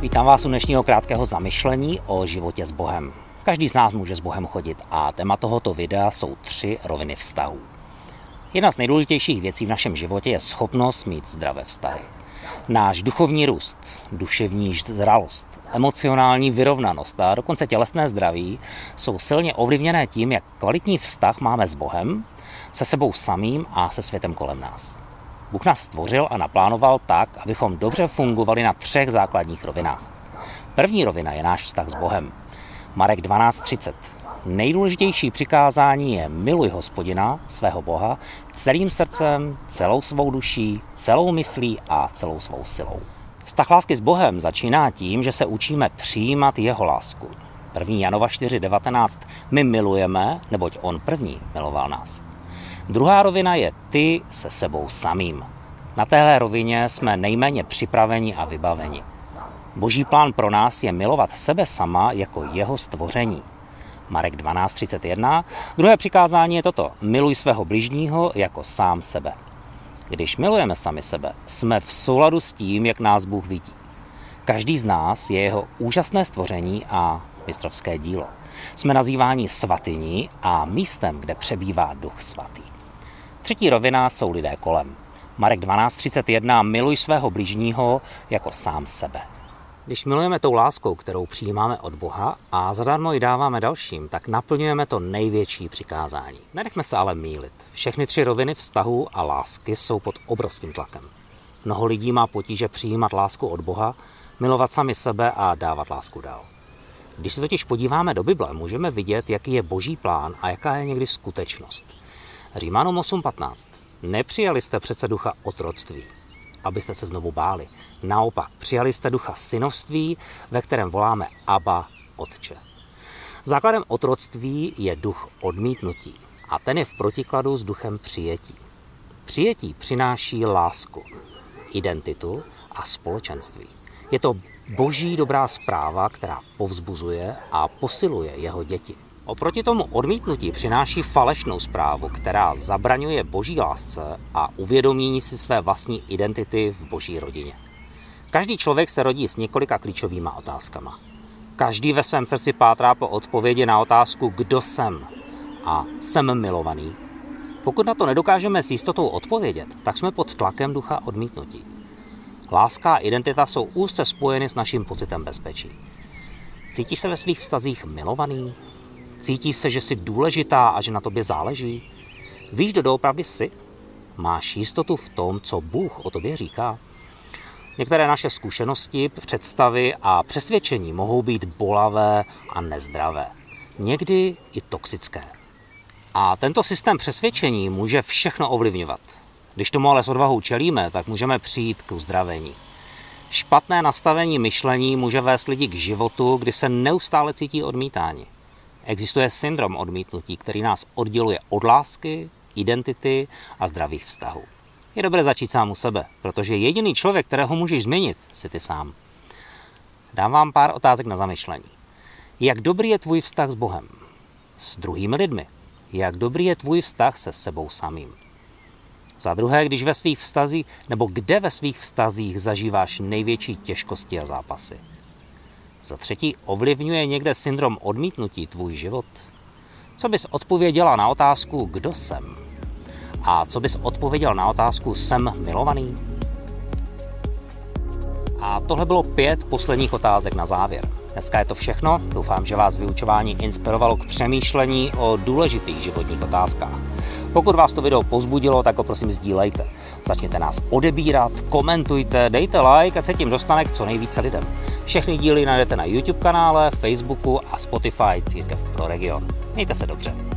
Vítám vás u dnešního krátkého zamyšlení o životě s Bohem. Každý z nás může s Bohem chodit a téma tohoto videa jsou tři roviny vztahů. Jedna z nejdůležitějších věcí v našem životě je schopnost mít zdravé vztahy. Náš duchovní růst, duševní zralost, emocionální vyrovnanost a dokonce tělesné zdraví jsou silně ovlivněné tím, jak kvalitní vztah máme s Bohem, se sebou samým a se světem kolem nás. Bůh nás stvořil a naplánoval tak, abychom dobře fungovali na třech základních rovinách. První rovina je náš vztah s Bohem. Marek 12.30. Nejdůležitější přikázání je miluj hospodina, svého Boha, celým srdcem, celou svou duší, celou myslí a celou svou silou. Vztah lásky s Bohem začíná tím, že se učíme přijímat jeho lásku. 1. Janova 4.19. My milujeme, neboť on první miloval nás. Druhá rovina je ty se sebou samým. Na téhle rovině jsme nejméně připraveni a vybaveni. Boží plán pro nás je milovat sebe sama jako jeho stvoření. Marek 12.31. Druhé přikázání je toto. Miluj svého bližního jako sám sebe. Když milujeme sami sebe, jsme v souladu s tím, jak nás Bůh vidí. Každý z nás je jeho úžasné stvoření a mistrovské dílo. Jsme nazýváni svatyní a místem, kde přebývá duch svatý. Třetí rovina jsou lidé kolem. Marek 12.31. Miluj svého bližního jako sám sebe. Když milujeme tou láskou, kterou přijímáme od Boha a zadarmo ji dáváme dalším, tak naplňujeme to největší přikázání. Nenechme se ale mílit. Všechny tři roviny vztahu a lásky jsou pod obrovským tlakem. Mnoho lidí má potíže přijímat lásku od Boha, milovat sami sebe a dávat lásku dál. Když se totiž podíváme do Bible, můžeme vidět, jaký je boží plán a jaká je někdy skutečnost. Římanům 8.15. Nepřijali jste přece ducha otroctví, abyste se znovu báli. Naopak, přijali jste ducha synovství, ve kterém voláme Abba, Otče. Základem otroctví je duch odmítnutí a ten je v protikladu s duchem přijetí. Přijetí přináší lásku, identitu a společenství. Je to boží dobrá zpráva, která povzbuzuje a posiluje jeho děti. Oproti tomu odmítnutí přináší falešnou zprávu, která zabraňuje boží lásce a uvědomění si své vlastní identity v boží rodině. Každý člověk se rodí s několika klíčovými otázkama. Každý ve svém srdci pátrá po odpovědi na otázku, kdo jsem a jsem milovaný. Pokud na to nedokážeme s jistotou odpovědět, tak jsme pod tlakem ducha odmítnutí. Láska a identita jsou úzce spojeny s naším pocitem bezpečí. Cítíš se ve svých vztazích milovaný? Cítíš se, že jsi důležitá a že na tobě záleží? Víš, kdo doopravdy jsi? Máš jistotu v tom, co Bůh o tobě říká? Některé naše zkušenosti, představy a přesvědčení mohou být bolavé a nezdravé. Někdy i toxické. A tento systém přesvědčení může všechno ovlivňovat. Když tomu ale s odvahou čelíme, tak můžeme přijít k uzdravení. Špatné nastavení myšlení může vést lidi k životu, kdy se neustále cítí odmítání. Existuje syndrom odmítnutí, který nás odděluje od lásky, identity a zdravých vztahů. Je dobré začít sám u sebe, protože jediný člověk, kterého můžeš změnit, jsi ty sám. Dám vám pár otázek na zamyšlení. Jak dobrý je tvůj vztah s Bohem? S druhými lidmi? Jak dobrý je tvůj vztah se sebou samým? Za druhé, když ve svých vztazích, nebo kde ve svých vztazích zažíváš největší těžkosti a zápasy? Za třetí, ovlivňuje někde syndrom odmítnutí tvůj život? Co bys odpověděla na otázku, kdo jsem? A co bys odpověděl na otázku, jsem milovaný? A tohle bylo pět posledních otázek na závěr. Dneska je to všechno. Doufám, že vás vyučování inspirovalo k přemýšlení o důležitých životních otázkách. Pokud vás to video pozbudilo, tak ho prosím sdílejte. Začněte nás odebírat, komentujte, dejte like a se tím dostane k co nejvíce lidem. Všechny díly najdete na YouTube kanále, Facebooku a Spotify Církev pro region. Mějte se dobře.